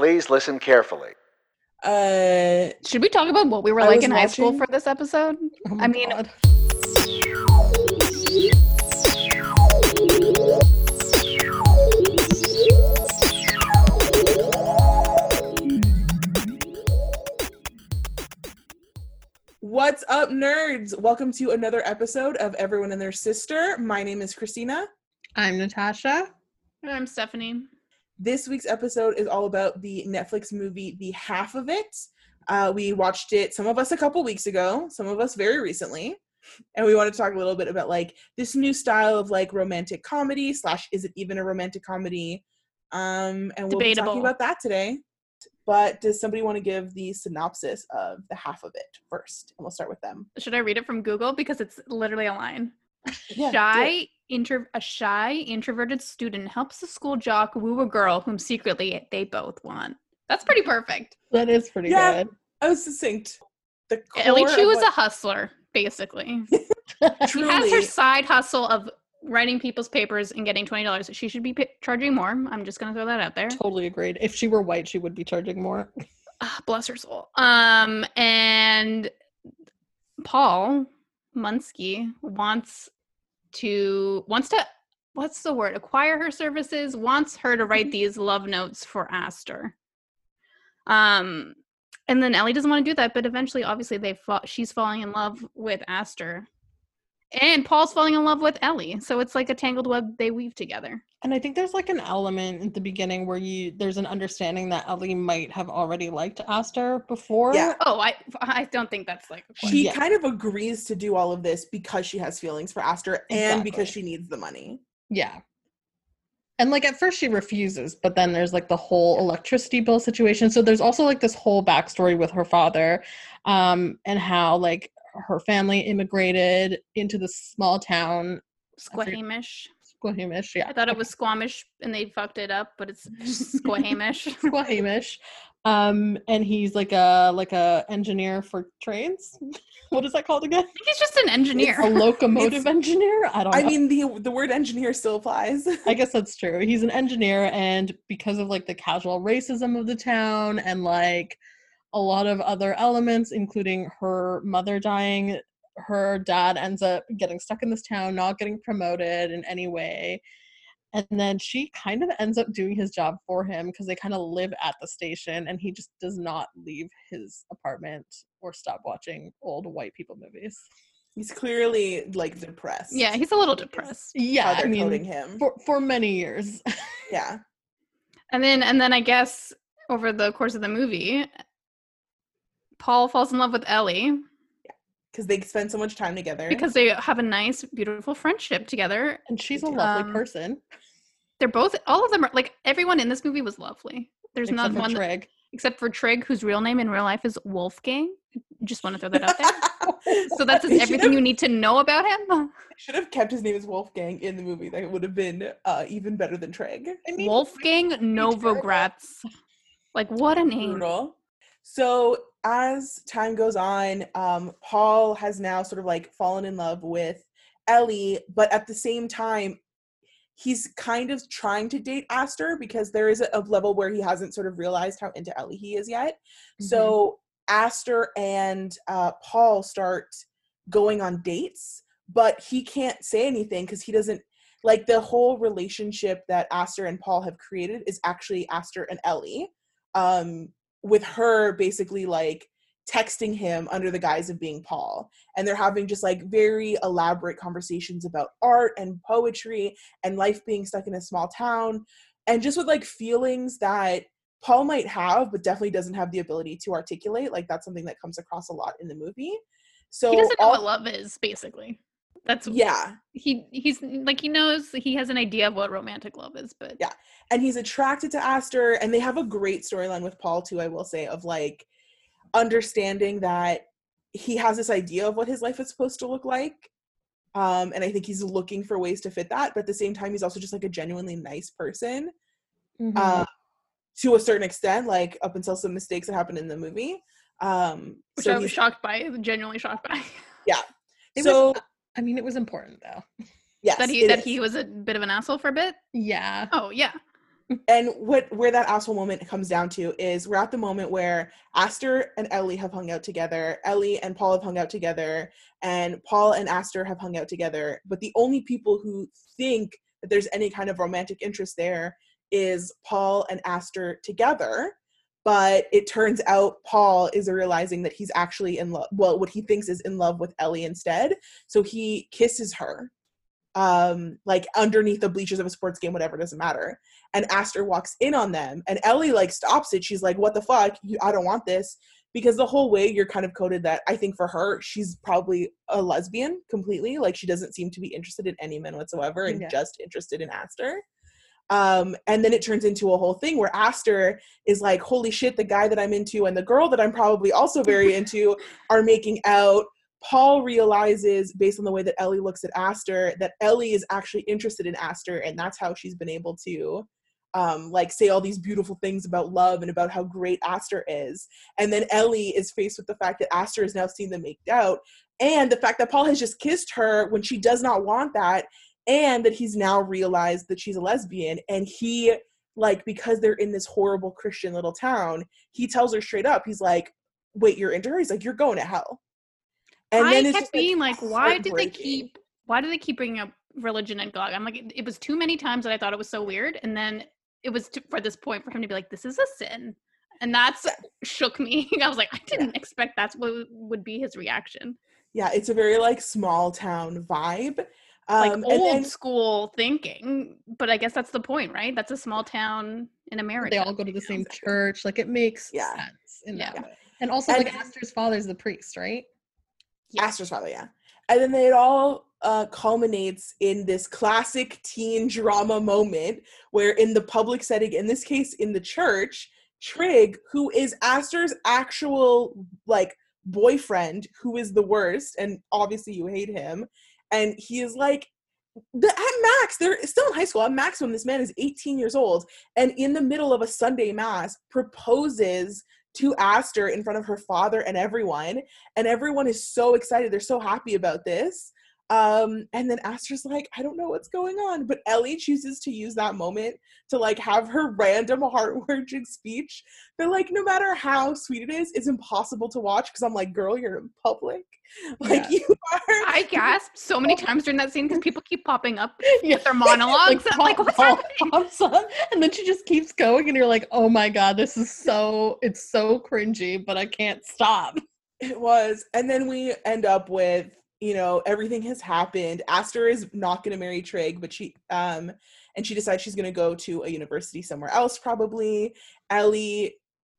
Please listen carefully. Uh, Should we talk about what we were I like was in high school for this episode? Oh I mean, God. what's up, nerds? Welcome to another episode of Everyone and Their Sister. My name is Christina. I'm Natasha. And I'm Stephanie. This week's episode is all about the Netflix movie The Half of It. Uh, we watched it, some of us a couple weeks ago, some of us very recently. And we want to talk a little bit about like this new style of like romantic comedy slash is it even a romantic comedy? Um, and we'll be talking about that today. But does somebody want to give the synopsis of the half of it first? And we'll start with them. Should I read it from Google because it's literally a line? Yeah, shy intro a shy introverted student helps a school jock woo a girl whom secretly they both want. That's pretty perfect. That is pretty Yeah. good. I was succinct. The Ellie core Chu of is a hustler, basically. She has her side hustle of writing people's papers and getting twenty dollars. She should be pa- charging more. I'm just gonna throw that out there. totally agreed. If she were white, she would be charging more. Ah, bless her soul. Um, and Paul Munsky wants to wants to what's the word? Acquire her services. Wants her to write these love notes for Aster. Um, and then Ellie doesn't want to do that, but eventually, obviously, they fall. She's falling in love with Aster, and Paul's falling in love with Ellie. So it's like a tangled web they weave together. And I think there's like an element at the beginning where you there's an understanding that Ellie might have already liked Aster before. Yeah. Oh, I I don't think that's like. a she Yeah. kind of agrees to do all of this because she has feelings for Aster and because she needs the money. Yeah. And like at first she refuses, but then there's like the whole electricity bill situation. So there's also like this whole backstory with her father, um, and how like her family immigrated into this small town, Squamish. Squamish, yeah. I thought it was Squamish and they fucked it up, but it's Squamish. Squamish. Um, and he's like a like a engineer for trains. what is that called again? I think he's just an engineer. A locomotive It's- engineer? I don't know. I mean, the the word engineer still applies. I guess that's true. He's an engineer, and because of like the casual racism of the town and like a lot of other elements, including her mother dying, her dad ends up getting stuck in this town, not getting promoted in any way. And then she kind of ends up doing his job for him because they kind of live at the station and he just does not leave his apartment or stop watching old white people movies. He's clearly like depressed. yeah, he's a little depressed. Yeah, I they're coding mean, him. for, for many years. yeah. And then and then I guess over the course of the movie, Paul falls in love with Ellie Because they spend so much time together. because they have a nice, beautiful friendship together. and she's a lovely Um, person. They're both all of them are like everyone in this movie was lovely. There's not except for one that- except for Trig, whose real name in real life is Wolfgang. Just want to throw that out there. So that's They everything should've- you need to know about him. Should have kept his name as Wolfgang in the movie. That would have been uh, even better than Trig. I mean, Wolfgang Novogratz. Like what a name. Brutal. So as time goes on, um, Paul has now sort of like fallen in love with Ellie, but at the same time, he's kind of trying to date Aster because there is a, a level where he hasn't sort of realized how into Ellie he is yet. So Aster and uh, Paul start going on dates, but he can't say anything because he doesn't like the whole relationship that Aster and Paul have created is actually Aster and Ellie. Um, with her basically like texting him under the guise of being Paul. And they're having just like very elaborate conversations about art and poetry and life being stuck in a small town. And just with like feelings that Paul might have, but definitely doesn't have the ability to articulate. Like that's something that comes across a lot in the movie. So he doesn't know all- what love is, basically. That's yeah. he he's like he knows he has an idea of what romantic love is, but Yeah. and he's attracted to Aster and they have a great storyline with Paul too I will say of like understanding that he has this idea of what his life is supposed to look like um and I think he's looking for ways to fit that but at the same time he's also just like a genuinely nice person Mhm. uh, to a certain extent like up until some mistakes that happened in the movie um which so I was shocked by, genuinely shocked by. It so was, I mean, it was important though. yes that he it that is. he was a bit of an asshole for a bit. Yeah. Oh yeah. and what where that asshole moment comes down to is we're at the moment where Aster and Ellie have hung out together, Ellie and Paul have hung out together, and Paul and Aster have hung out together. But the only people who think that there's any kind of romantic interest there is Paul and Aster together. But it turns out Paul is realizing that he's actually in love. Well, what he thinks is in love with Ellie instead. So he kisses her um like underneath the bleachers of a sports game whatever doesn't matter and aster walks in on them and ellie like stops it she's like what the fuck you, i don't want this because the whole way you're kind of coded that i think for her she's probably a lesbian completely like she doesn't seem to be interested in any men whatsoever and Yeah. just interested in aster um and then it turns into a whole thing where aster is like holy shit the guy that i'm into and the girl that i'm probably also very into are making out Paul realizes, based on the way that Ellie looks at Aster, that Ellie is actually interested in Aster, and that's how she's been able to, um, like, say all these beautiful things about love and about how great Aster is. And then Ellie is faced with the fact that Aster has now seen them make out, and the fact that Paul has just kissed her when she does not want that, and that he's now realized that she's a lesbian, and he, like, because they're in this horrible Christian little town, he tells her straight up, he's like, "Wait, you're into her?" He's like, "You're going to hell." And I it's kept being like, why did they keep why do they keep bringing up religion and God? I'm like, it, it was too many times that I thought it was so weird, and then it was to, for this point for him to be like, this is a sin, and that's shook me. I was like, I didn't expect that's what would be his reaction. yeah, it's a very like small town vibe. Like Um, old then, school thinking, but I guess that's the point, right? That's a small town in America. They all go to the same church. Like it makes Yeah. sense in Yeah. that way. And also, And- like Aster's father's the priest, right? Aster's father, yeah. And then it all uh, culminates in this classic teen drama moment where, in the public setting, in this case, in the church, Trig, who is Aster's actual like boyfriend, who is the worst, and obviously you hate him, and he is like. The, at max, they're still in high school. At max, when this man is 18 years old, and in the middle of a Sunday mass, proposes to Aster in front of her father and everyone, and everyone is so excited. They're so happy about this. Um, and then Aster's like, I don't know what's going on. But Ellie chooses to use that moment to like have her random heart-wrenching speech. They're like, no matter how sweet it is, it's impossible to watch because I'm like, girl, you're in public. Like Yeah. you are I gasped so many times during that scene because people keep popping up Yeah. with their monologues. I'm like, pop- what's pop- happening? and then she just keeps going, and you're like, "Oh my god, this is so it's so cringy, but I can't stop." It was. And then we end up with, you know, everything has happened. Aster is not going to marry Trig, but she, um, and she decides she's going to go to a university somewhere else, probably. Ellie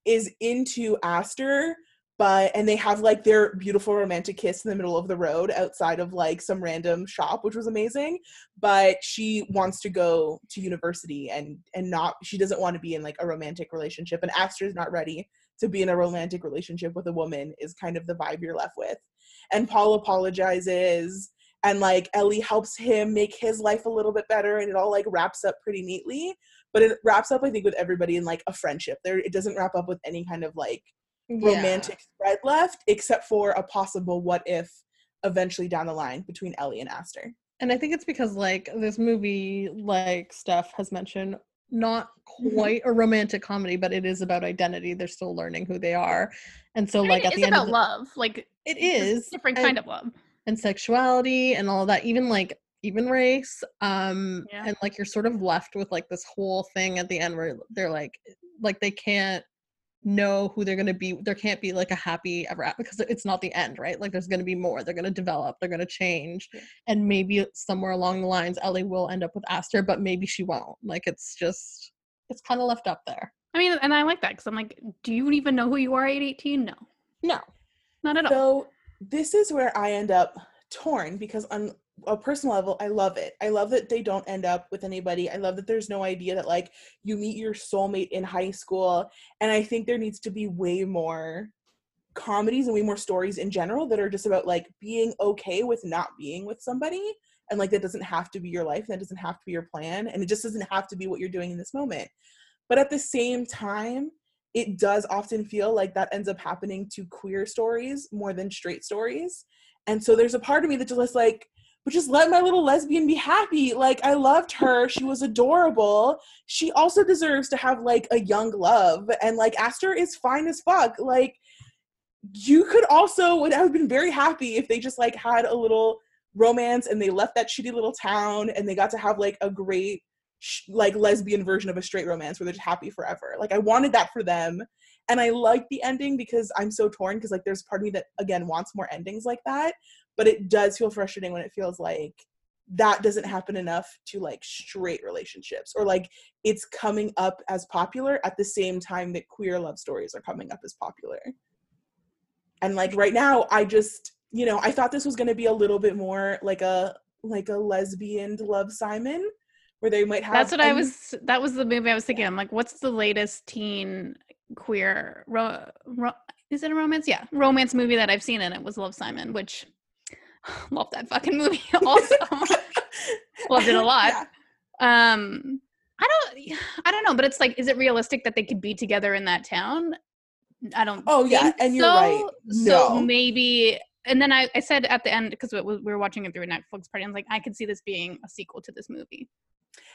is into Aster, but, and they have like their beautiful romantic kiss in the middle of the road outside of like some random shop, which was amazing. But she wants to go to university and, and not, she doesn't want to be in like a romantic relationship. And aster is not ready to be in a romantic relationship with a woman is kind of the vibe you're left with. And Paul apologizes and like Ellie helps him make his life a little bit better and it all like wraps up pretty neatly. But it wraps up, I think, with everybody in like a friendship. There it doesn't wrap up with any kind of like romantic thread left, except for a possible what if eventually down the line between Ellie and Aster. And I think it's because like this movie, like Steph has mentioned, not Mhm. quite a romantic comedy, but it is about identity. They're still learning who they are, and so I mean, like at it the is end about of the, love. Like it it's a is different and- kind of love. and sexuality and all that even like even race um Yeah. and like you're sort of left with like this whole thing at the end where they're like like they can't know who they're going to be there can't be like a happy ever after because it's not the end right like there's going to be more they're going to develop they're going to change Yeah. and maybe somewhere along the lines ellie will end up with aster but maybe she won't like it's just it's kind of left up there I mean, and I like that because I'm like, do you even know who you are at 18? No, no not at all. So this is where I end up torn because on a personal level, I love it. I love that they don't end up with anybody. I love that there's no idea that like you meet your soulmate in high school. And I think there needs to be way more comedies and way more stories in general that are just about like being okay with not being with somebody. And like that doesn't have to be your life, that doesn't have to be your plan, and it just doesn't have to be what you're doing in this moment. But at the same time, it does often feel like that ends up happening to queer stories more than straight stories. And so there's a part of me that just like, but just let my little lesbian be happy. Like I loved her. She was adorable. She also deserves to have like a young love. And like Aster is fine as fuck. Like you could also would have been very happy if they just like had a little romance and they left that shitty little town and they got to have like a great sh- like lesbian version of a straight romance where they're just happy forever. Like I wanted that for them. And I like the ending because I'm so torn because like there's part of me that again wants more endings like that, but it does feel frustrating when it feels like that doesn't happen enough to like straight relationships or like it's coming up as popular at the same time that queer love stories are coming up as popular. And like right now I just, you know, I thought this was going to be a little bit more like a like a lesbian love Simon where they might have That's what I was. That was the movie I was thinking. I'm like, what's the latest teen queer? Ro- ro- is it a romance? Yeah, romance movie that I've seen, and it was Love Simon, which love that fucking movie. Also, loved it a lot. Yeah. Um, I don't, I don't know, but it's like, is it realistic that they could be together in that town? I don't. Oh, yeah, and you're so. right. So maybe. And then I, I said at the end because we we were watching it through a Netflix party. I was like, I could see this being a sequel to this movie,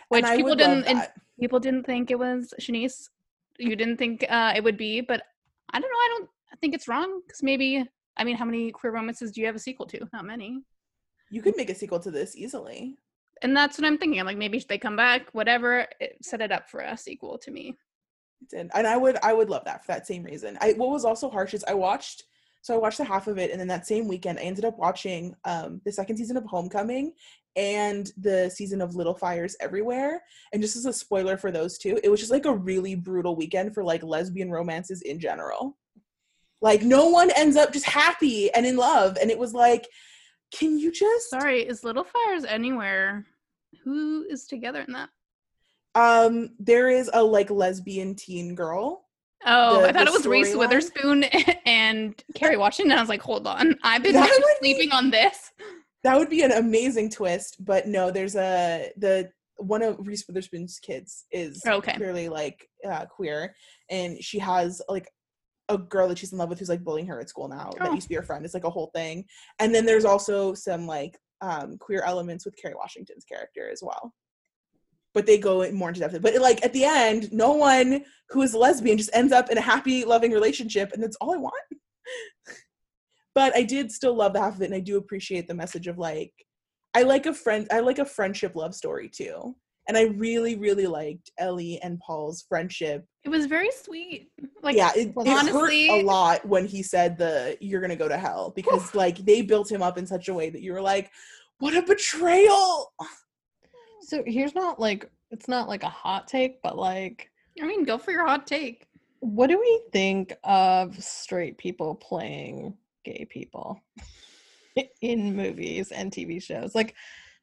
which and people didn't. and people didn't think it was Shanice. You didn't think uh, it would be, but I don't know. I don't I think it's wrong because maybe. I mean, how many queer romances do you have a sequel to? Not many. You could make a sequel to this easily. And that's what I'm thinking. I'm like, maybe they come back, whatever. It, set it up for a sequel to me. It did. And I would I would love that for that same reason. I what was also harsh is I watched so I watched the half of it and then that same weekend I ended up watching um the second season of Homecoming and the season of Little Fires Everywhere. And just as a spoiler for those two, it was just like a really brutal weekend for like lesbian romances in general. Like no one ends up just happy and in love. And it was like, can you just Sorry, is Little Fires anywhere? Who is together in that? um there is a like lesbian teen girl Oh, The- I thought it was Reese storyline? Witherspoon and Kerry Washington. And I was like, hold on, I've been sleeping be- on this. That would be an amazing twist, but no, there's a the one of Reese Witherspoon's kids is Okay. clearly like uh, queer, and she has like a girl that she's in love with who's like bullying her at school now. That Oh. used to be her friend. It's like a whole thing, and then there's also some like um, queer elements with Kerry Washington's character as well. But they go more into depth. But like at the end, no one who is lesbian just ends up in a happy, loving relationship, and that's all I want. but I did still love the half of it, and I do appreciate the message of like, I like a friend, I like a friendship love story too, and I really, really liked Ellie and Paul's friendship. It was very sweet. Like, yeah, it, it honestly- hurt a lot when he said the "you're gonna go to hell" because like they built him up in such a way that you were like, "What a betrayal!" So here's not like it's not like a hot take, but like I mean, go for your hot take. what do we think of straight people playing gay people in movies and TV shows? Like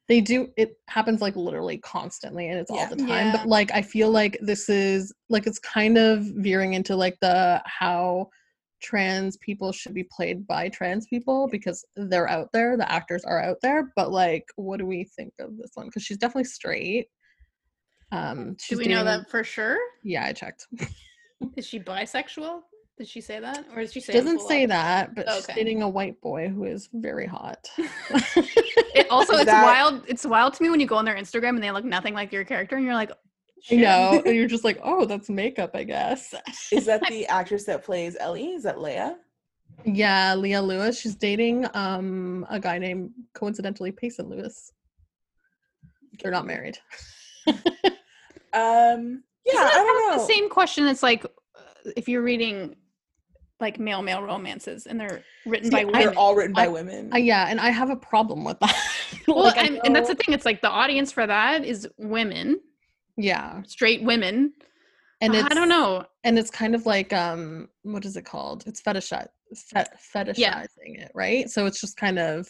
they do it happens like literally constantly and it's Yeah. all the time. Yeah. But like I feel like this is like it's kind of veering into like the how trans people should be played by trans people because they're out there, the actors are out there. But like what do we think of this one? Because she's definitely straight. Um Do we know that for sure? Yeah, I checked. Is she bisexual? Did she say that, or did she say? She it doesn't say out? that, but she's Okay. dating a white boy who is very hot. It also, it's That- wild. It's wild to me when you go on their Instagram and they look nothing like your character, and you're like, I "Shit." know, and you're just like, oh, that's makeup, I guess. Is that the actress that plays Ellie? Is that Leia? yeah, Leah Lewis. She's dating um a guy named coincidentally Payson Lewis. They're not married. Um, yeah, Isn't I don't kind know. The same question. It's like uh, if you're reading like male male romances and they're written See, by women. They're all written by I- women. Uh, yeah, and I have a problem with that. well, Like, and, and that's the thing. It's like the audience for that is women, yeah, straight women. and it's I don't know. and it's kind of like um, what is it called? It's fetishize, fet- fetishizing it, right? So it's just kind of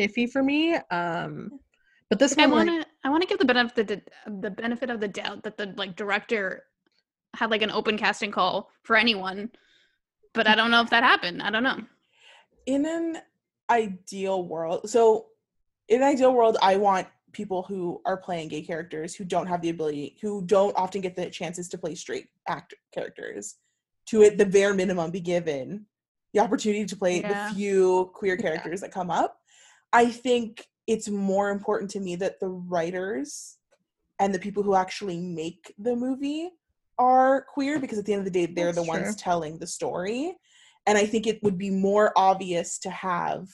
iffy for me. Um, but this I one, like, want to. I want to give the benefit of the, the benefit of the doubt that the like director had like an open casting call for anyone, but I don't know if that happened. I don't know. in an ideal world so in an ideal world i want people who are playing gay characters who don't have the ability who don't often get the chances to play straight act characters to at the bare minimum be given the opportunity to play Yeah. the few queer Yeah. characters that come up i think it's more important to me that the writers and the people who actually make the movie are queer because at the end of the day they're That's the ones telling the story and i think it would be more obvious to have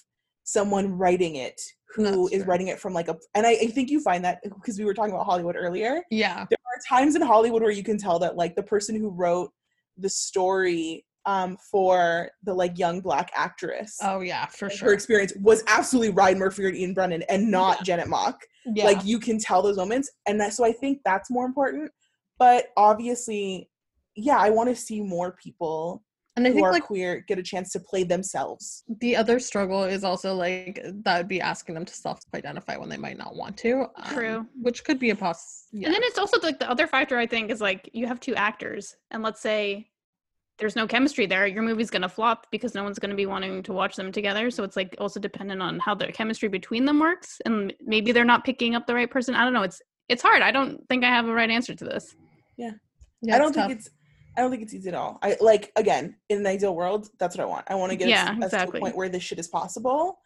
someone writing it who That's is true. writing it from like a and I, I think you find that because we were talking about hollywood earlier Yeah. there are times in hollywood where you can tell that like the person who wrote the story um for the like young black actress Oh yeah, for sure. her experience was absolutely Ryan Murphy or Ian Brennan and not Yeah. Janet Mock. Yeah. Like you can tell those moments, and that, so I think that's more important. But obviously, yeah, I want to see more people and I who think are like queer get a chance to play themselves. the other struggle is also like that would be asking them to self-identify when they might not want to. um, True. which could be a poss. Yeah. And then it's also like the other factor I think is like you have two actors, and let's say there's no chemistry there, your movie's gonna flop because no one's gonna be wanting to watch them together. So it's like also dependent on how the chemistry between them works, and maybe they're not picking up the right person. I don't know. It's it's hard. I don't think I have a right answer to this. Yeah, I don't think tough. it's. I don't think it's easy at all. I like again in an ideal world, that's what I want. I want to get Yeah, us, us to exactly. a point where this shit is possible,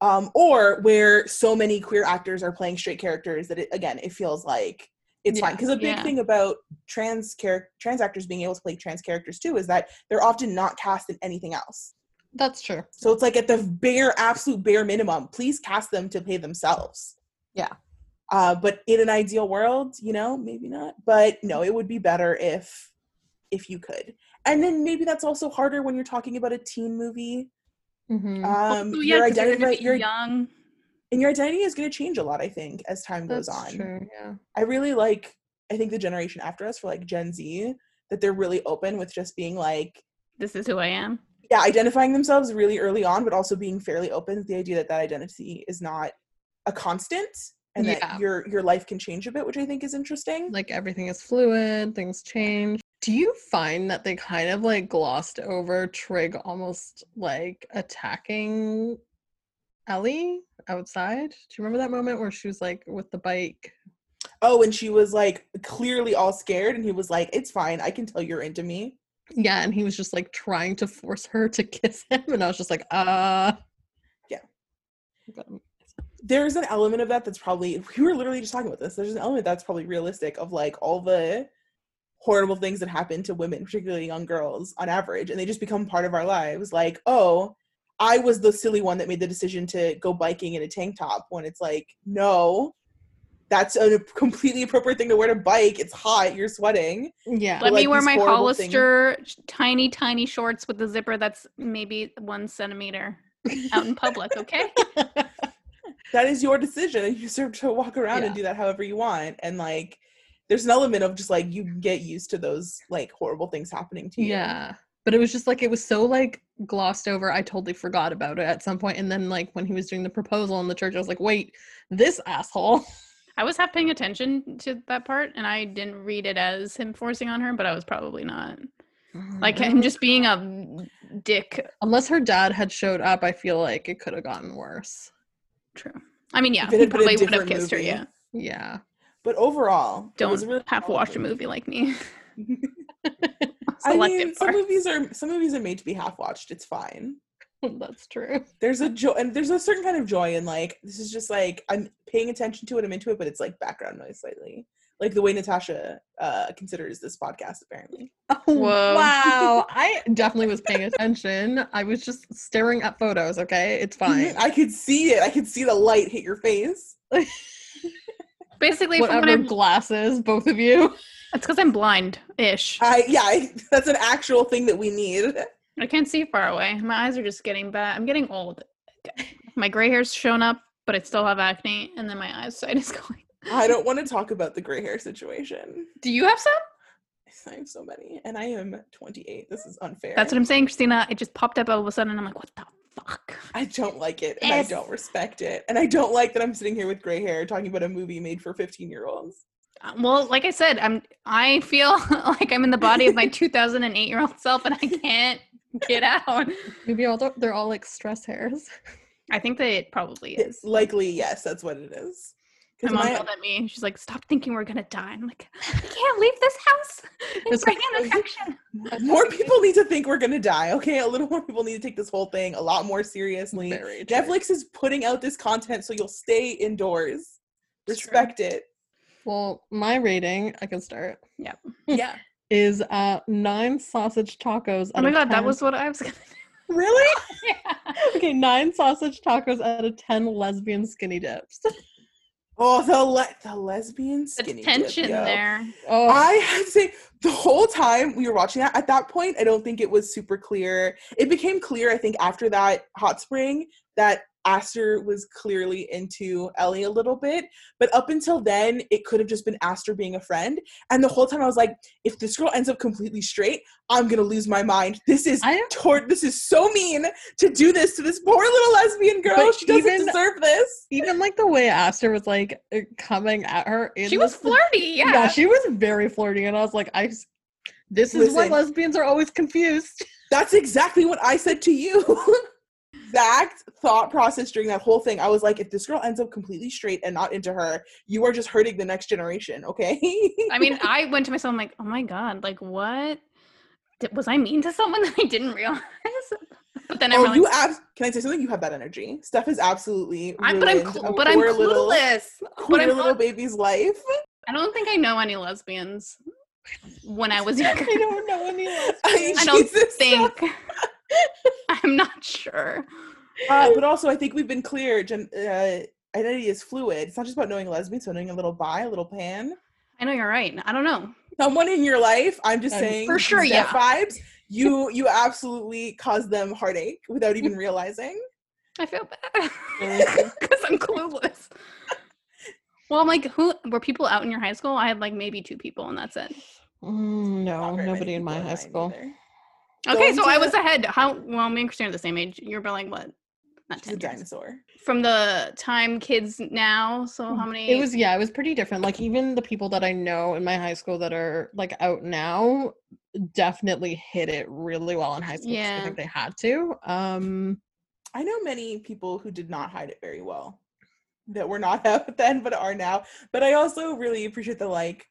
um, or where so many queer actors are playing straight characters that it, again it feels like it's fine. Because a big yeah. thing about trans char- trans actors being able to play trans characters too is that they're often not cast in anything else. That's true. So it's like at the bare, absolute bare minimum, please cast them to play themselves. Yeah. Uh, but in an ideal world, you know, maybe not. But no, it would be better if if you could. And then maybe that's also harder when you're talking about a teen movie. Mhm. Um, Also, your 'cause they're gonna identity, be your young. and your identity is going to change a lot. I think as time goes That's on. true. Yeah. I really like. I think the generation after us, for like Gen Z, that they're really open with just being like, This is who I am. yeah, identifying themselves really early on, but also being fairly open to the idea that that identity is not a constant and Yeah. that your your life can change a bit, which I think is interesting. Like everything is fluid, things change. Do you find that they kind of like glossed over Trig almost like attacking Ellie outside? Do you remember that moment where she was like with the bike? oh, and she was like clearly all scared, and he was like, "It's fine, I can tell you're into me." Yeah, and he was just like trying to force her to kiss him, and I was just like, uh Yeah. Got him. There's an element of that that's probably we were literally just talking about this. There's an element that's probably realistic of like all the horrible things that happen to women, particularly young girls, on average, and they just become part of our lives. Like, oh, I was the silly one that made the decision to go biking in a tank top when it's like, no, that's a completely appropriate thing to wear to bike. It's hot, you're sweating. Yeah. Let like me wear my horrible things. Hollister tiny, tiny shorts with the zipper that's maybe one centimeter out in public, okay? That is your decision, and you deserve to walk around and do that however you want. And like, there's an element of just like you get used to those like horrible things happening to you. Yeah. But it was just like it was so like glossed over. I totally forgot about it at some. And then like when he was doing the proposal in the church, I was like, wait, this asshole. I was half paying attention to that part and I didn't read it as him forcing on her, but I was probably not. Oh, like him just being a dick. unless her dad had showed up, I feel like it could have gotten worse. True. I mean, yeah, If he had been a probably would have different kissed her, yeah. Yeah. But overall, Don't a really have to solid watch a movie like me. I mean, some part. movies are some movies are made to be half watched. It's fine. That's true. There's a joy, and there's a certain kind of joy in like this is just like I'm paying attention to it. I'm into it, but it's like background noise slightly, like the way Natasha uh considers this podcast. Apparently, Oh, Whoa. wow. I definitely was paying attention. I was just staring at photos, okay? It's fine. I could see it. I could see the light hit your face. Basically, from Whatever what glasses, both of you. That's because I'm blind-ish. I yeah, I, that's an actual thing that we need. I can't see far away. My eyes are just getting bad. I'm getting old. My gray hair's shown up, but I still have acne, and then my eyesight is going. I don't want to talk about the gray hair situation. Do you have some? I have so many, and I am 28. This is unfair. That's what I'm saying, Christina. It just popped up all of a sudden, and I'm like, what the fuck? I don't like it, and I don't respect it, and I don't like that I'm sitting here with gray hair talking about a movie made for 15 year olds. Uh, Well, like I said, I'm. I feel like I'm in the body of my 2008 year old self, and I can't get out. Maybe all the- they're all like stress hairs. I think that it probably is. It's likely yes, that's what it is. My 'Cause mom my- yelled at me. She's like, "Stop thinking we're gonna die." I'm like, "I can't leave this house It's bring like- in infection." more people need to think we're gonna die. Okay, a little more people need to take this whole thing a lot more seriously. Very true. Netflix is putting out this content so you'll stay indoors. It's true. Respect it. Well, my rating, I can start, Yep. Yeah. is uh nine sausage tacos. Oh my of god, that was what I was gonna. really yeah. okay. Nine sausage tacos out of ten lesbian skinny dips. Oh, the le- the lesbian The skinny dip, tension yo. there. Oh, I have to say, the whole time we were watching that, at that point, I don't think it was super clear. It became clear, I think, after that hot spring that Aster was clearly into Ellie a little bit. But up until then, it could have just been Aster being a friend. And the whole time I was like, if this girl ends up completely straight, I'm gonna lose my mind. This is I- toward this is so mean to do this to this poor little lesbian girl. But she doesn't even- deserve this. even like the way Aster was like uh, coming at her. In She was this- flirty. Yeah. yeah, she was very flirty, and I was like, I. s- This is why Listen. lesbians are always confused. That's exactly what I said to you. exact thought process during that whole thing. I was like, if this girl ends up completely straight and not into her, you are just hurting the next generation, okay? I mean, I went to myself. I'm like, oh my god, like what? Did, was I mean to someone that I didn't realize? But then I oh, realized, you ab- can I say something? You have that energy. Steph is absolutely I'm, but I'm, cl- a but I'm little, clueless. queer But I'm little not, baby's life. I don't think I know any lesbians when I was younger. I don't know any lesbians. I don't Jesus. think. I'm not sure. Uh, but also, I think we've been clear. Gen- uh, identity is fluid. It's not just about knowing a lesbian, it's knowing a little bi, a little pan. I know you're right. I don't know. someone in your life i'm just Um, saying for sure, yeah. vibes you you absolutely cause them heartache without even realizing I feel bad because I'm clueless. Well, I'm like, who were people out in your high school? I had like maybe two people, and that's it. Mm, no, Not very many nobody in my high school. either. Okay, so I was ahead. How well? Me and Christina are the same age. You're about like what? Not She's a 10 years. dinosaur From the time kids now. So how many? It was yeah, it was pretty different. Like even the people that I know in my high school that are like out now definitely hit it really well in high school. 'cause I think they had to. Um i know many people who did not hide it very well that were not out then but are now but i also really appreciate the like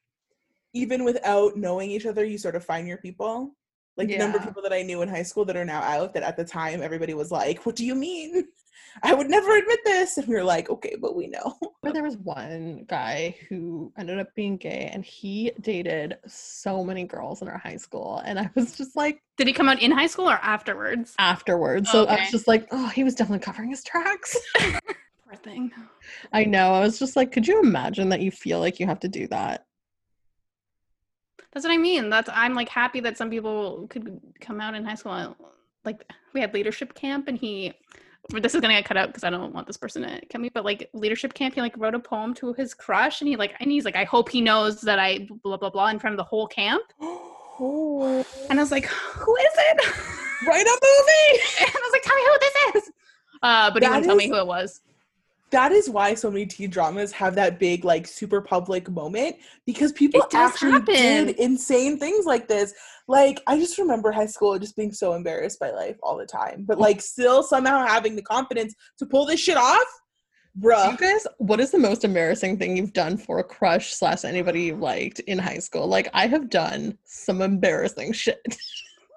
even without knowing each other you sort of find your people like the number of people that i knew in high school that are now out that at the time everybody was like what do you mean i would never admit this and we were like okay but we know but there was one guy who ended up being gay and he dated so many girls in our high school and I was just like Did he come out in high school or afterwards? afterwards. So I was just like, oh, he was definitely covering his tracks. Poor thing. I know. I was just like, could you imagine that you feel like you have to do that? That's what I mean. That's I'm like happy that some people could come out in high school. I- Like we had leadership camp, and he. This is gonna get cut out because I don't want this person to come me. But like leadership camp, he like wrote a poem to his crush, and he like and he's like, I hope he knows that I blah blah blah in front of the whole camp. Oh, And I was like, who is it? write a movie and I was like, tell me who this is. Uh, but he That wouldn't tell me who it was. That is why so many teen dramas have that big like super public moment because people actually happen. did insane things like this like i just remember high school just being so embarrassed by life all the time but like still somehow having the confidence to pull this shit off Bro. you guys, what is the most embarrassing thing you've done for a crush slash anybody you liked in high school? Like I have done some embarrassing shit.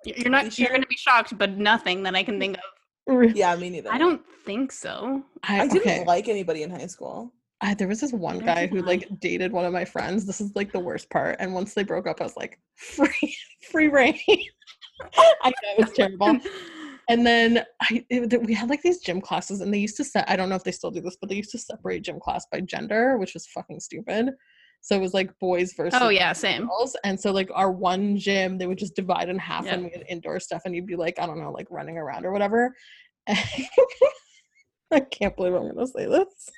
You're you're not. You You're gonna be shocked, but nothing that I can think of. Yeah me neither I don't think so. I, i didn't okay. like anybody in high school I, there was this one guy who like dated one of my friends. This is like the worst part. And once they broke up, I was like, free, free reign. I know it was terrible. And then I it, we had like these gym classes, and they used to set. I don't know if they still do this, but they used to separate gym class by gender, which was fucking stupid. So it was like boys versus Oh yeah, same. girls. And so like our one gym, they would just divide in half, Yep. and we had indoor stuff, and you'd be like, I don't know, like running around or whatever. I can't believe I'm gonna say this.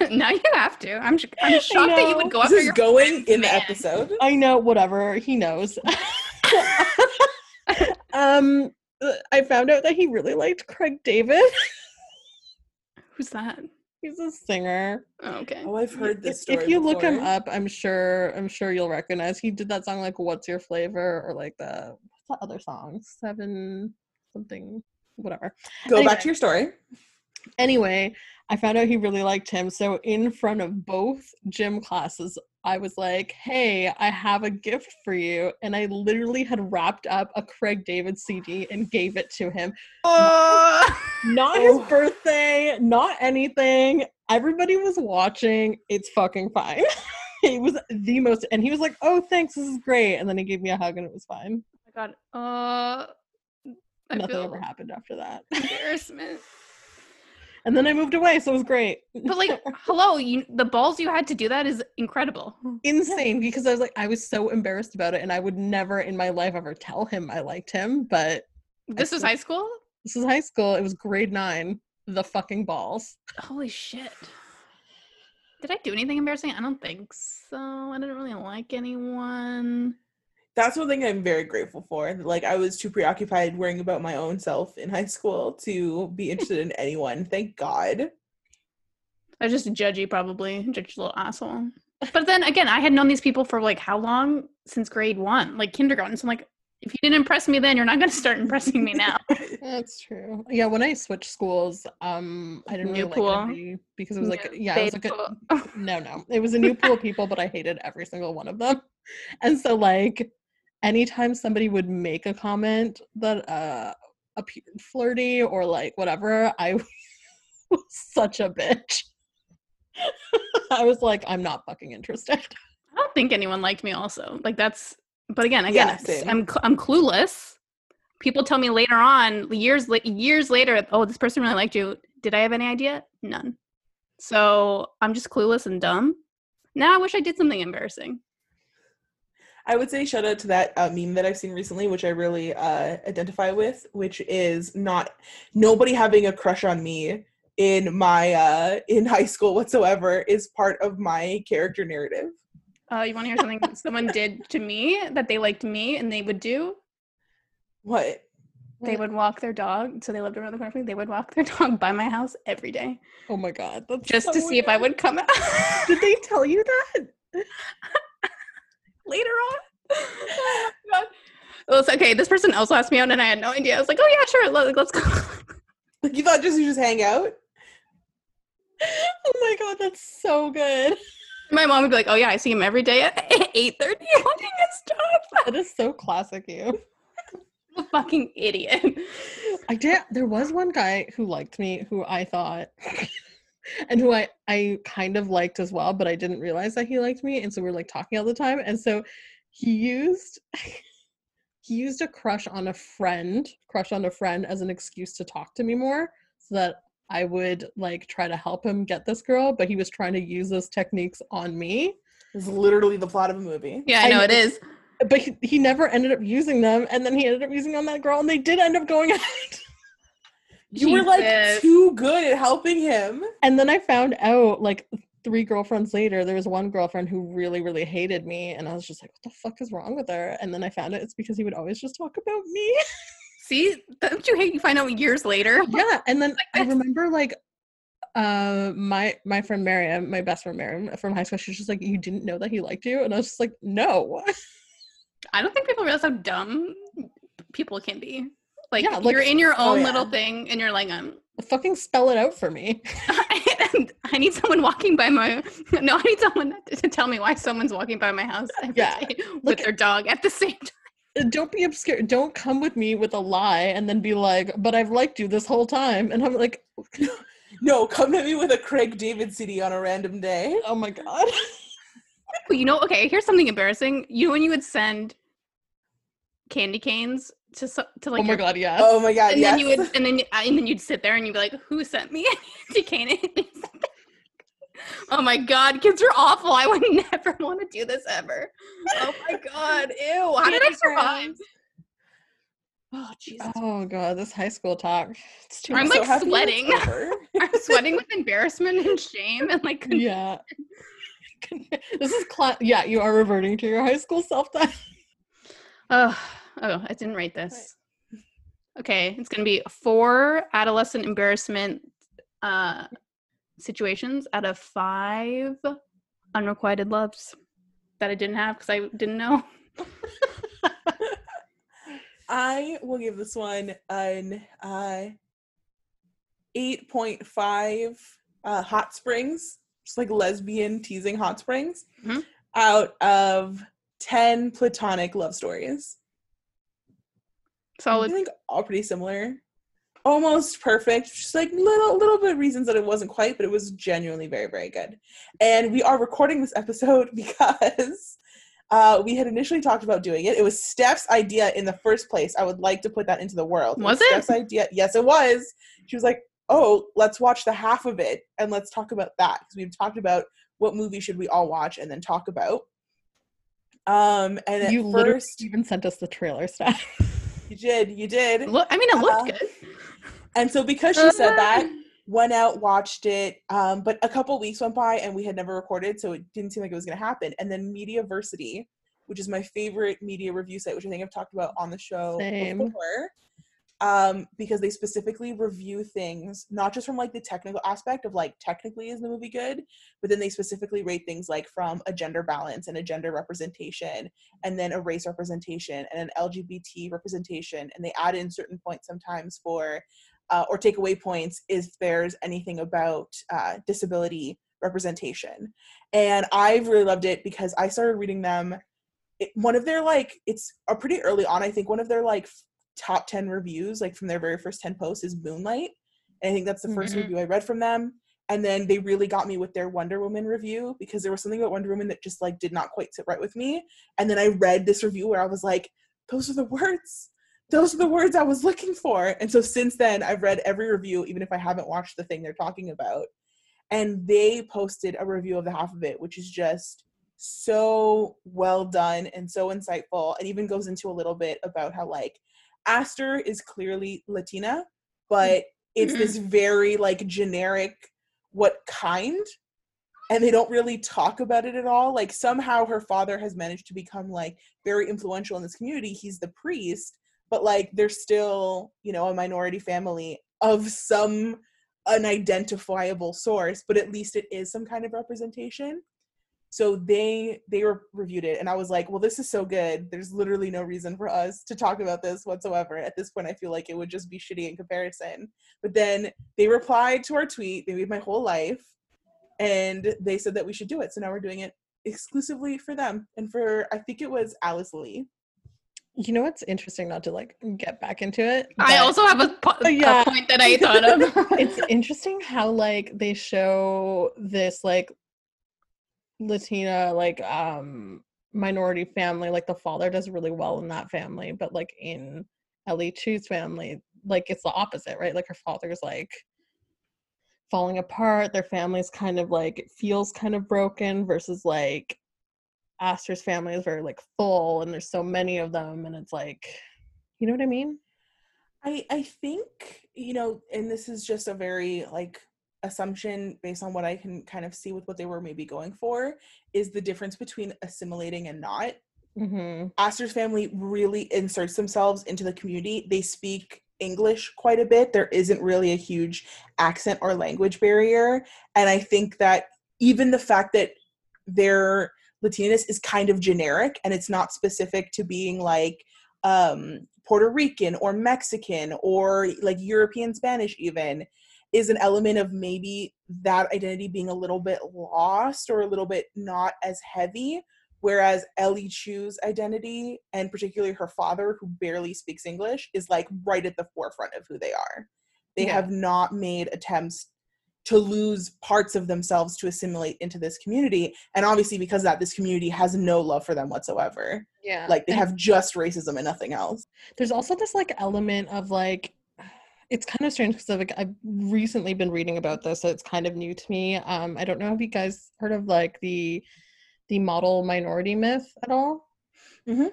now you have to. I'm. sh- I'm shocked that you would go this after is your going friend's in the episode I know, whatever. He knows. um, I found out that he really liked Craig David. Who's that? He's a singer. Oh, okay. oh i've heard this If- story If you look him up, I'm sure I'm sure you'll recognize. He did that song like "What's Your Flavor" or like the what's that other song? Seven something, whatever. go anyway. back to your story Anyway, I found out he really liked him. So in front of both gym classes, I was like, "Hey, I have a gift for you," and I literally had wrapped up a Craig David CD and gave it to him. Not his Oh. birthday, not anything. Everybody was watching. It's fucking fine. it was the most, and he was like, "Oh, thanks, this is great," and then he gave me a hug, and it was fine. Oh my god. Uh, I Nothing feel ever happened after that. embarrassment. And then I moved away, so it was great. But like, hello, you the balls you had to do that is incredible. insane because I was like, I was so embarrassed about it, and I would never in my life ever tell him I liked him. But This was high school. this was high school. It was grade nine. The fucking balls. Holy shit. Did I do anything embarrassing? I don't think so. I didn't really like anyone. That's one thing I'm very grateful for. Like I was too preoccupied worrying about my own self in high school to be interested in anyone. Thank God. I was just judgy, probably judgy little asshole. But then again, I had known these people for like how long? Since grade one, like kindergarten. So I'm like, if you didn't impress me then, you're not going to start impressing me now. That's true. Yeah, when I switched schools, um, I didn't New really pool. like everybody because it was like, yeah, it was like a, pool. no, no, it was a new pool of people, but I hated every single one of them. And so, like, anytime somebody would make a comment that uh appeared flirty or like whatever, I was such a bitch. I was like, I'm not fucking interested. I don't think anyone liked me. Also, like that's. But again, again, Yeah. I'm cl- I'm clueless. People tell me later on, years la- years later, oh, this person really liked you. Did I have any idea? None. So I'm just clueless and dumb. Now I wish I did something embarrassing. I would say shout out to that uh, meme that I've seen recently, which I really uh, identify with, which is not nobody having a crush on me in my uh, in high school whatsoever is part of my character narrative. Uh, you want to hear something someone did to me that they liked me and they would do? What? They would walk their dog. So they lived around the corner from me. They would walk their dog by my house every day Oh my god, that's just to so see if I would come out. Did they tell you that? later on. oh my god. Well, it's okay. This person also asked me out, and I had no idea. I was like, "Oh yeah, sure, let, let's go." Like you thought just you just hang out? Oh my god, that's so good. My mom would be like, "Oh yeah, I see him every day at eight thirty walking his dog." That is so classic you. A fucking idiot. I did. There was one guy who liked me, who I thought, and who I I kind of liked as well, but I didn't realize that he liked me, and so we are like talking all the time, and so he used he used a crush on a friend, crush on a friend as an excuse to talk to me more, so that I would like try to help him get this girl, but he was trying to use those techniques on me. It's literally the plot of a movie. Yeah, I I know know. it is. But he, he never ended up using them, and then he ended up using on that girl, and they did end up going out. You were like too good at helping him. And then I found out like three girlfriends later, there was one girlfriend who really, really hated me. And I was just like, what the fuck is wrong with her? And then I found out it's because he would always just talk about me. See, don't you hate? You find out years later. yeah. And then I remember like uh my my friend Miriam, my best friend Miriam from high school, she's just like, You didn't know that he liked you? And I was just like, No. I don't think people realize how dumb people can be. Like, Yeah, like- you're in your Oh, own yeah. little thing, and you're like, um, Fucking spell it out for me. I need someone walking by my. No, I need someone to, tell me why someone's walking by my house every Yeah, day with like- their dog at the same time. Don't be obscure. Don't come with me with a lie and then be like, but I've liked you this whole time. And I'm like, No, come to me with a Craig David CD on a random day. oh my God. But you know, okay, here's something embarrassing. You know when you would send candy canes to to like oh my your God, yes. Oh my god, and yes. then you would and then and then you'd sit there and you'd be like, "Who sent me to candy cane?" oh my god, kids are awful. I would never want to do this ever. Oh my god, ew! How did I survive? Oh Jesus! Oh god, this high school talk. It's too I'm, much. like, happy it's sweating. over. I'm sweating with embarrassment and shame and like yeah. this is cla- yeah, you are reverting to your high school self then. Oh, oh, I didn't write this. Okay, it's gonna be four adolescent embarrassment uh situations out of five unrequited loves that I didn't have because I didn't know. I will give this one an uh, 8.5 uh, Hot Springs, just like lesbian teasing Hot Springs, Mhm. out of 10 platonic love stories. I think all pretty similar. Almost perfect. Just like little little bit of reasons that it wasn't quite, but it was genuinely very, very good. And we are recording this episode because uh, we had initially talked about doing it. It was Steph's idea in the first place. I would like to put that into the world. Was it? Steph's idea? Yes, it was. She was like, "Oh, let's watch the half of it and let's talk about that." Because we've talked about what movie should we all watch and then talk about. Um, and you literally first, even sent us the trailer stuff. you did, you did. Look, I mean, it looked Uh, good. And so because she said that, went out, watched it, um, but a couple weeks went by and we had never recorded, so it didn't seem like it was going to happen. And then Mediaversity, which is my favorite media review site, which I think I've talked about on the show Same. before, um, because they specifically review things not just from like the technical aspect of like technically is the movie good, but then they specifically rate things like from a gender balance and a gender representation, and then a race representation and an LGBT representation, and they add in certain points sometimes for uh, or take away points if there's anything about uh, disability representation. And I've really loved it because I started reading them. It, one of their like, it's a pretty early on. I think one of their like top ten reviews, like from their very first ten posts, is Moonlight. And I think that's the 1st Mhm. review I read from them. And then they really got me with their Wonder Woman review because there was something about Wonder Woman that just like did not quite sit right with me. And then I read this review where I was like, those are the words those are the words I was looking for. And so since then, I've read every review, even if I haven't watched the thing they're talking about. And they posted a review of the half of it, which is just so well done and so insightful, and even goes into a little bit about how, like, Aster is clearly Latina, mm-hmm. but it's this mm-hmm. very, like, generic, what kind? And they don't really talk about it at all. Like, somehow her father has managed to become, like, very influential in this community. He's the priest, but like they're still you know a minority family of some unidentifiable source but at least it is some kind of representation so they they were reviewed it and i was like well this is so good there's literally no reason for us to talk about this whatsoever at this point i feel like it would just be shitty in comparison but then they replied to our tweet they made my whole life and they said that we should do it so now we're doing it exclusively for them and for i think it was alice lee You know what's interesting? Not to like get back into it. I also have a, po- a point that I thought of. it's interesting how like they show this like Latina like um minority family. Like the father does really well in that family, but like in Ellie Chu's family, like it's the opposite, right? Like her father's like falling apart. Their family's kind of like it feels kind of broken versus like Aster's family is very like full and there's so many of them and it's like you know what I mean? I I think you know, and this is just a very like assumption based on what I can kind of see with what they were maybe going for is the difference between assimilating and not. Mm-hmm. Aster's family really inserts themselves into the community. They speak English quite a bit. There isn't really a huge accent or language barrier, and I think that even the fact that their Latinaness is kind of generic and it's not specific to being like um, Puerto Rican or Mexican or like European Spanish, even is an element of maybe that identity being a little bit lost or a little bit not as heavy. Whereas Ellie Chu's identity, and particularly her father, who barely speaks English, is like right at the forefront of who they are. They Yeah. have not made attempts to lose parts of themselves to assimilate into this community. And obviously, because of that, this community has no love for them whatsoever. Yeah. Like they have just racism and nothing else. there's also this like element of like it's kind of strange because like I've recently been reading about this, so it's kind of new to me. Um, I don't know if you guys heard of like the the model minority myth at all. Mhm.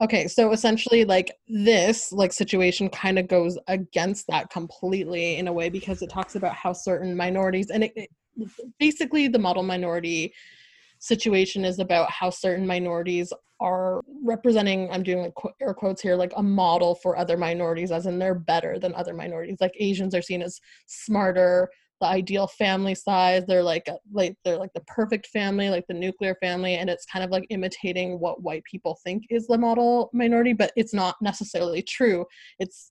Okay, so essentially, like this like situation kind of goes against that completely in a way because it talks about how certain minorities and it, it basically the model minority situation is about how certain minorities are representing i'm doing like air quotes here like a model for other minorities as in they're better than other minorities. Like asians are seen as smarter the ideal family size they're like like they're like the perfect family like the nuclear family and it's kind of like imitating what white people think is the model minority but it's not necessarily true. It's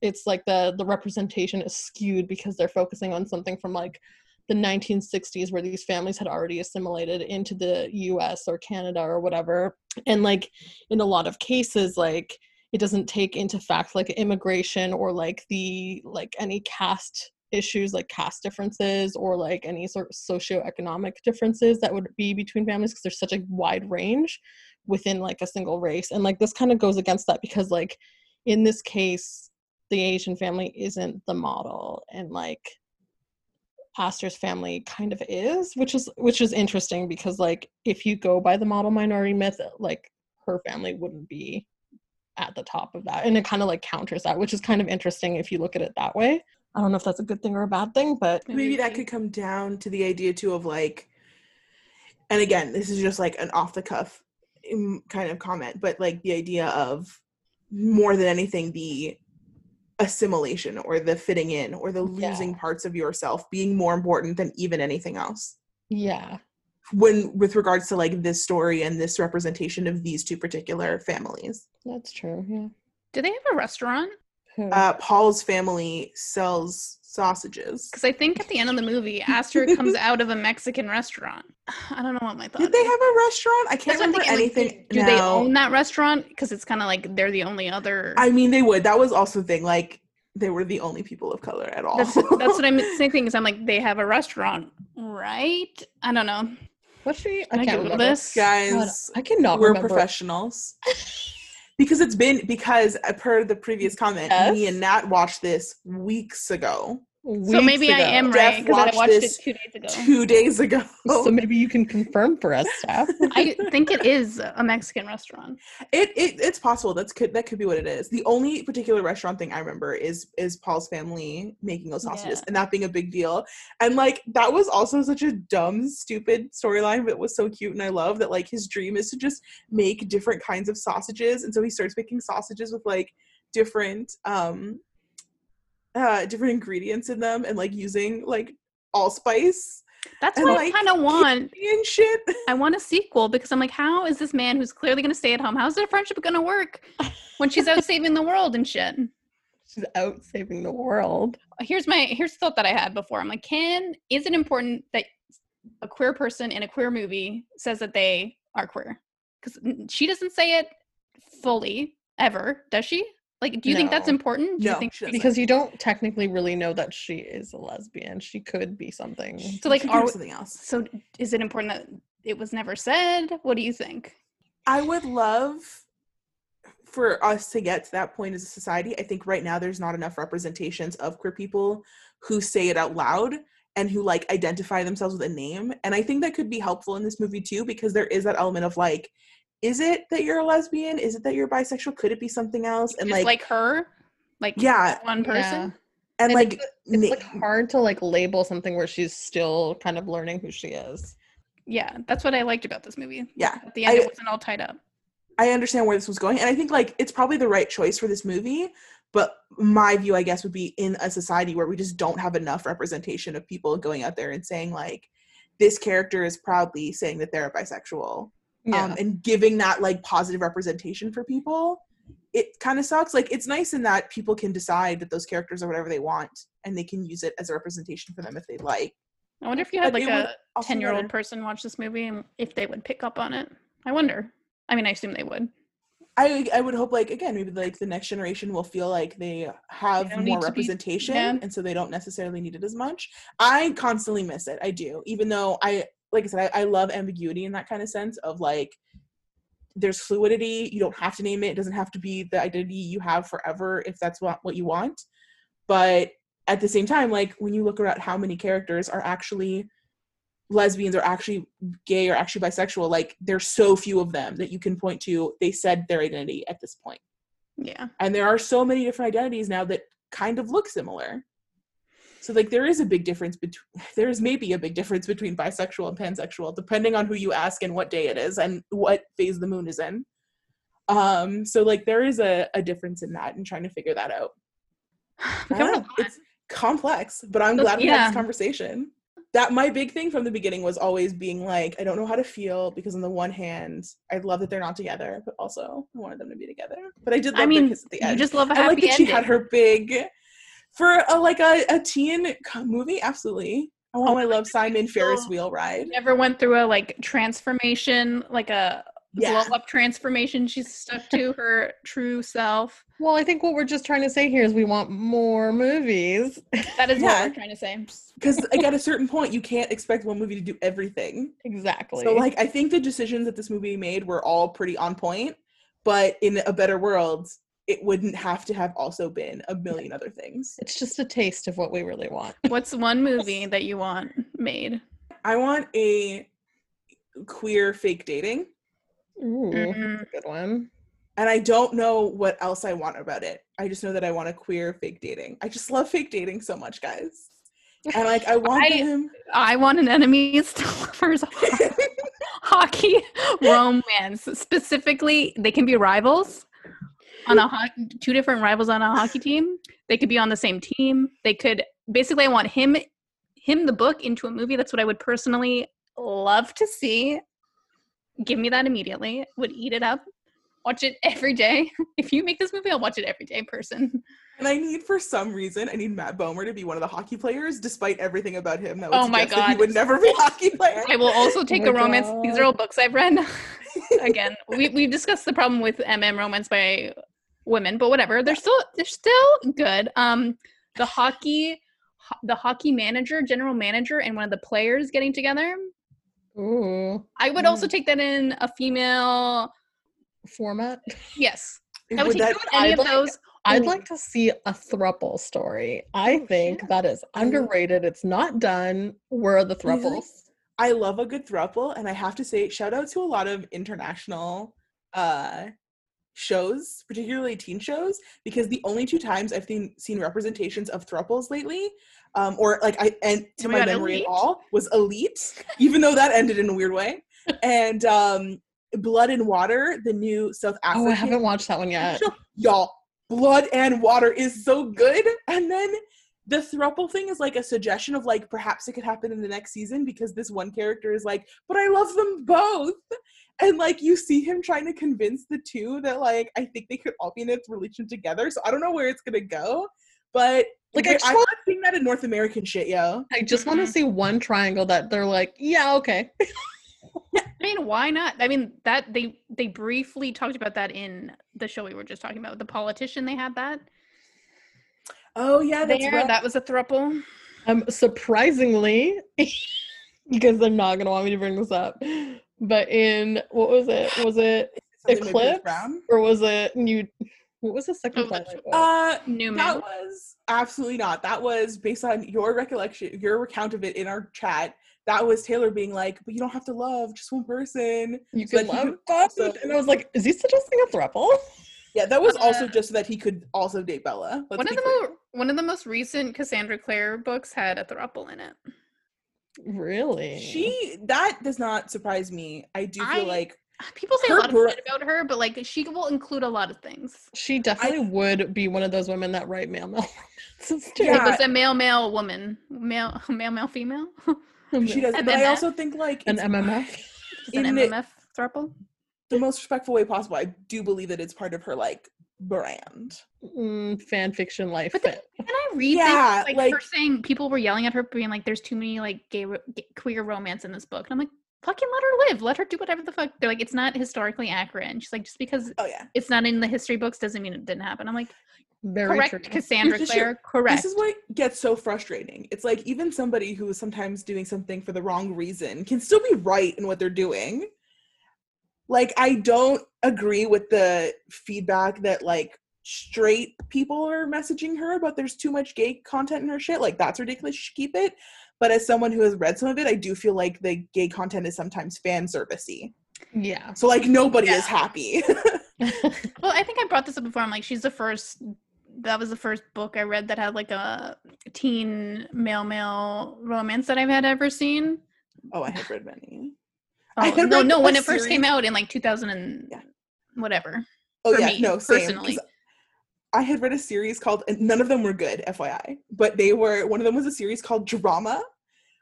it's like the the representation is skewed because they're focusing on something from like the 1960s where these families had already assimilated into the US or Canada or whatever. And like in a lot of cases, like it doesn't take into fact like immigration or like the like any caste issues like caste differences or like any sort of socioeconomic differences that would be between families because there's such a wide range within like a single race and like this kind of goes against that because like in this case the asian family isn't the model and like Aster's family kind of is, which is which is interesting because like if you go by the model minority myth, like her family wouldn't be at the top of that. And it kind of like counters that, which is kind of interesting if you look at it that way. I don't know if that's a good thing or a bad thing, but maybe that could come down to the idea too of like and again, this is just like an off the cuff um, kind of comment, but like the idea of more than anything the assimilation or the fitting in or the losing Yeah. parts of yourself being more important than even anything else yeah. when with regards to like this story and this representation of these two particular families That's true. Yeah. Do they have a restaurant? Uh paul's family sells sausages Because I think at the end of the movie, Aster comes out of a Mexican restaurant. I don't know what my thought. did they is. have a restaurant i can't That's remember thinking, like, anything do, do they own that restaurant? Because it's kind of like they're the only other. i mean they would that was also the thing like they were the only people of color at all that's that's what I'm thinking. Is I'm like they have a restaurant, right? I don't know. What's she? Can I, can't remember. this? guys God, I cannot we're remember. professionals because it's been because uh, per the previous comment me and nat watched this weeks ago So Weeks maybe I am right because I watched watched it two days ago. two days ago So maybe you can confirm for us, Steph. I think it is a Mexican restaurant. It, it it's possible. That's could that could be what it is. The only particular restaurant thing I remember is is Paul's family making those sausages Yeah. and that being a big deal. And like that was also such a dumb, stupid storyline, but it was so cute and I love that like his dream is to just make different kinds of sausages. And so he starts making sausages with like different um uh different ingredients in them and like using like allspice That's And, what like, I kind of want. and shit. I want a sequel because I'm like, how is this man who's clearly going to stay at home? How's their friendship going to work when she's out saving the world and shit? She's out saving the world. Here's my here's the thought that I had before. I'm like, can is it important that a queer person in a queer movie says that they are queer? Because she doesn't say it fully ever, does she? Like, do you think that's important? Do you. Because you don't technically really know that she is a lesbian. She could be something. So, like, are something else. so? Is it important that it was never said? What do you think? I would love for us to get to that point as a society. I think right now there's not enough representations of queer people who say it out loud and who like identify themselves with a name. And I think that could be helpful in this movie too, because there is that element of like, is it that you're a lesbian? Is it that you're bisexual? Could it be something else? And Just like, like, her, like yeah, one person. Yeah. and And like, it's, it's like hard to like label something where she's still kind of learning who she is. Yeah, that's what I liked about this movie. yeah, At the end, I- it wasn't all tied up. I understand where this was going, and I think like it's probably the right choice for this movie. But my view, I guess, would be in a society where we just don't have enough representation of people going out there and saying like, this character is proudly saying that they're a bisexual, Yeah. um, and giving that like positive representation for people. It kind of sucks. Like it's nice in that people can decide that those characters are whatever they want, and they can use it as a representation for them if they'd like. I wonder if you had But like a ten-year-old person watch this movie and if they would pick up on it. I wonder. I mean, I assume they would. I I would hope like again maybe like the next generation will feel like they have don't more to be- representation yeah. and so they don't necessarily need it as much. I constantly miss it. I do. Even though I like I said I, I love ambiguity in that kind of sense of like there's fluidity. You don't have to name it. It doesn't have to be the identity you have forever if that's what what you want. But at the same time, like when you look around how many characters are actually lesbians or actually gay or actually bisexual, like there's so few of them that you can point to. They said their identity at this point. Yeah. And there are so many different identities now that kind of look similar. So like there is a big difference between there is maybe a big difference between bisexual and pansexual, depending on who you ask and what day it is and what phase the moon is in. Um, so like there is a, a difference in that and trying to figure that out. I Becoming don't a know, it's complex, but I'm glad we had this conversation. That my big thing from the beginning was always being like, I don't know how to feel because on the one hand, I love that they're not together, but also I wanted them to be together. But I did love I mean, kiss at the you just love a I like that she had her big for a, like a, a teen movie. Absolutely, I Oh, I love Simon Ferris wheel ride. Never went through a like transformation, like a Yeah. glow up transformation. She's stuck to her true self. Well, I think what we're just trying to say here is we want more movies. That is Yeah. what we're trying to say. Because like at a certain point, you can't expect one movie to do everything. exactly. So like I think the decisions that this movie made were all pretty on point, but in a better world, it wouldn't have to have also been a million other things. it's just a taste of what we really want. What's one movie that you want made? I want a queer fake dating, Ooh, Mm. that's a good one. and I don't know what else I want about it. I just know that I want a queer fake dating. I just love fake dating so much, guys. And like I want I- them I want an enemies to lovers hockey romance. Specifically, they can be rivals on a ho- two different rivals on a hockey team. They could be on the same team. They could basically. I want him, him, the book into a movie. That's what I would personally love to see. Give me that immediately. Would eat it up. Watch it every day. If you make this movie, I'll watch it every day, person. And I need, for some reason, I need Matt Bomer to be one of the hockey players, despite everything about him that would Oh my suggest that he would never be a hockey player. I will also take my a romance. These are all books I've read. Again, we we've discussed the problem with MM romance by women, but whatever. They're still they're still good. Um, the hockey, ho- the hockey manager, general manager, and one of the players getting together. Ooh, I would also take that in a female. format. Yes, I would Would take that- that any I'd of like- those. I'd Ooh. like to see a thruple story. I Oh, think shit. that is I would- underrated. It's not done. Where are the Really? thruples? I love a good throuple, and I have to say, shout out to a lot of international uh shows, particularly teen shows, because the only two times I've seen seen representations of thruples lately, um, or like I and to Oh my my memory Elite? at all, was Elite, even though that ended in a weird way, and um Blood and Water, the new South African. Oh, I haven't watched that one yet. show. Y'all, Blood and Water is so good, and then the thruple thing is like a suggestion of like perhaps it could happen in the next season because this one character is like, but I love them both. And like you see him trying to convince the two that like I think they could all be in a relationship together. So I don't know where it's gonna go. But Like, I like just I'm want- not seeing that in North American shit, yo. I just want to see one triangle that they're like, yeah, okay. I mean, why not? I mean, that they they briefly talked about that in the show we were just talking about. The politician, they had that Oh yeah, that's there. right. That was a thruple. Um, surprisingly, because they're not gonna want me to bring this up, but in what was it? Was it Something with Eclipse or was it New? What was the second Oh, Twilight book? Uh New Moon. That was absolutely not. That was based on your recollection, your recount of it in our chat. That was Taylor being like, "But you don't have to love just one person." you so can that he love could both. also- and I was like, is he suggesting a throuple? Yeah, that was also Uh, just so that he could also date Bella. Let's one of the clear. mo- one of the most recent Cassandra Clare books had a throuple in it. Really? She that does not surprise me. I do feel I- like People say a lot bro- of shit about her, but like she will include a lot of things. She definitely would be one of those women that write male mail romances too. It Yeah. was a male, male woman, male, male, male, female. she does. And But I also think like An MMF. An MMF throuple. the most respectful way possible. I do believe that it's part of her like brand. Mm, fan fiction life. But then, fit. then I read Yeah, things like, her like- saying people were yelling at her, being like, "There's too many like gay, gay queer romance in this book," and I'm like, "Fucking let her live. Let her do whatever the fuck." They're like, "It's not historically accurate," and she's like, "Just because Oh yeah. it's not in the history books doesn't mean it didn't happen." I'm like, Very "Correct, true. Cassandra This is- Clare. Correct." This is what gets so frustrating. It's like even somebody who is sometimes doing something for the wrong reason can still be right in what they're doing. Like I don't agree with the feedback that like straight people are messaging her about there's too much gay content in her shit. Like that's ridiculous. She should keep it. But as someone who has read some of it, I do feel like the gay content is sometimes fan servicey. Yeah. So like nobody Yeah. is happy. Well, I think I brought this up before. I'm like, she's the first. That was the first book I read that had like a teen male male romance that I've had ever seen. oh, I have read many. Oh, I had no, read no, when it first came out in like 2000 and Yeah. whatever. Oh yeah, me, no, same. personally. I had read a series called, and none of them were good, FYI, but they were. One of them was a series called Drama,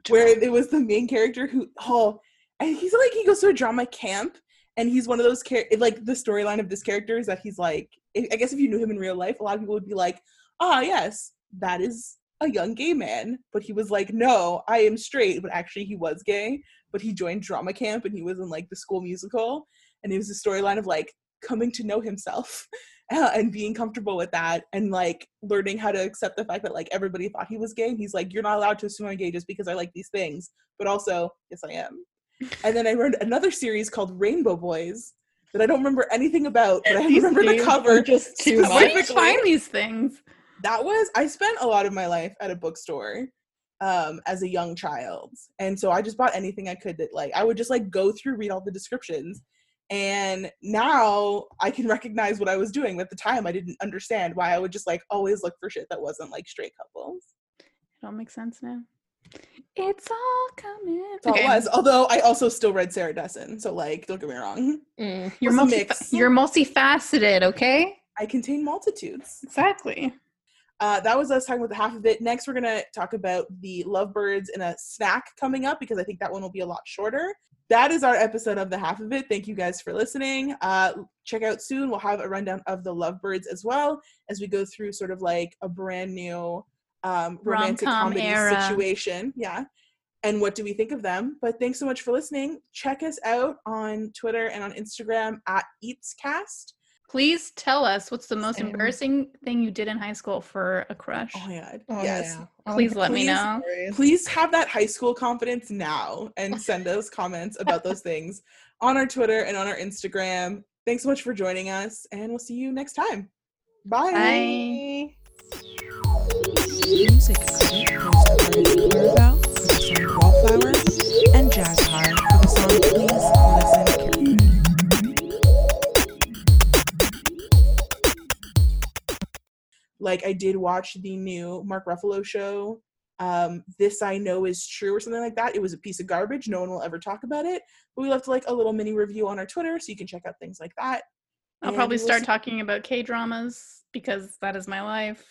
where it was the main character who, oh, and he's like he goes to a drama camp, and he's one of those char- like the storyline of this character is that he's like, I I guess if you knew him in real life, a lot of people would be like, ah, yes, that is a young gay man, but he was like, no, I am straight, but actually he was gay. But he joined drama camp and he was in like the school musical, and it was a storyline of like coming to know himself uh, and being comfortable with that and like learning how to accept the fact that like everybody thought he was gay. He's like, you're not allowed to assume I'm gay just because I like these things, but also, yes, I am. And then I learned another series called Rainbow Boys that I don't remember anything about, but I remember the cover just too Where do you find these things? That was I spent a lot of my life at a bookstore um as a young child. And so I just bought anything I could that like I would just like go through read all the descriptions and now I can recognize what I was doing. At the time I didn't understand why I would just like always look for shit that wasn't like straight couples. It all makes sense now. It's all coming. That's all it was. Although I also still read Sarah Dessen. So like don't get me wrong. Mm. You're multi- you're multifaceted, okay? I contain multitudes. Exactly. Uh, that was us talking about the half of it. Next, we're gonna talk about the lovebirds in a snack coming up because I think that one will be a lot shorter. That is our episode of the half of it. Thank you guys for listening. Uh, check out soon. We'll have a rundown of the lovebirds as well as we go through sort of like a brand new um, romantic Rom-com comedy era. situation. Yeah. And what do we think of them? But thanks so much for listening. Check us out on Twitter and on Instagram at EatsCast. Please tell us what's the most Same. embarrassing thing you did in high school for a oh crush. Oh my god. Oh, yes. yeah. Oh, please like let me know. please have that high school confidence now and send us comments about those things on our Twitter and on our Instagram. Thanks so much for joining us, and we'll see you next time. Bye. Bye. Like I did watch the new Mark Ruffalo show. Um, this I know is true or something like that. It was a piece of garbage. No one will ever talk about it. But we left like a little mini review on our Twitter, so you can check out things like that. I'll And probably we'll start see- talking about K dramas because that is my life.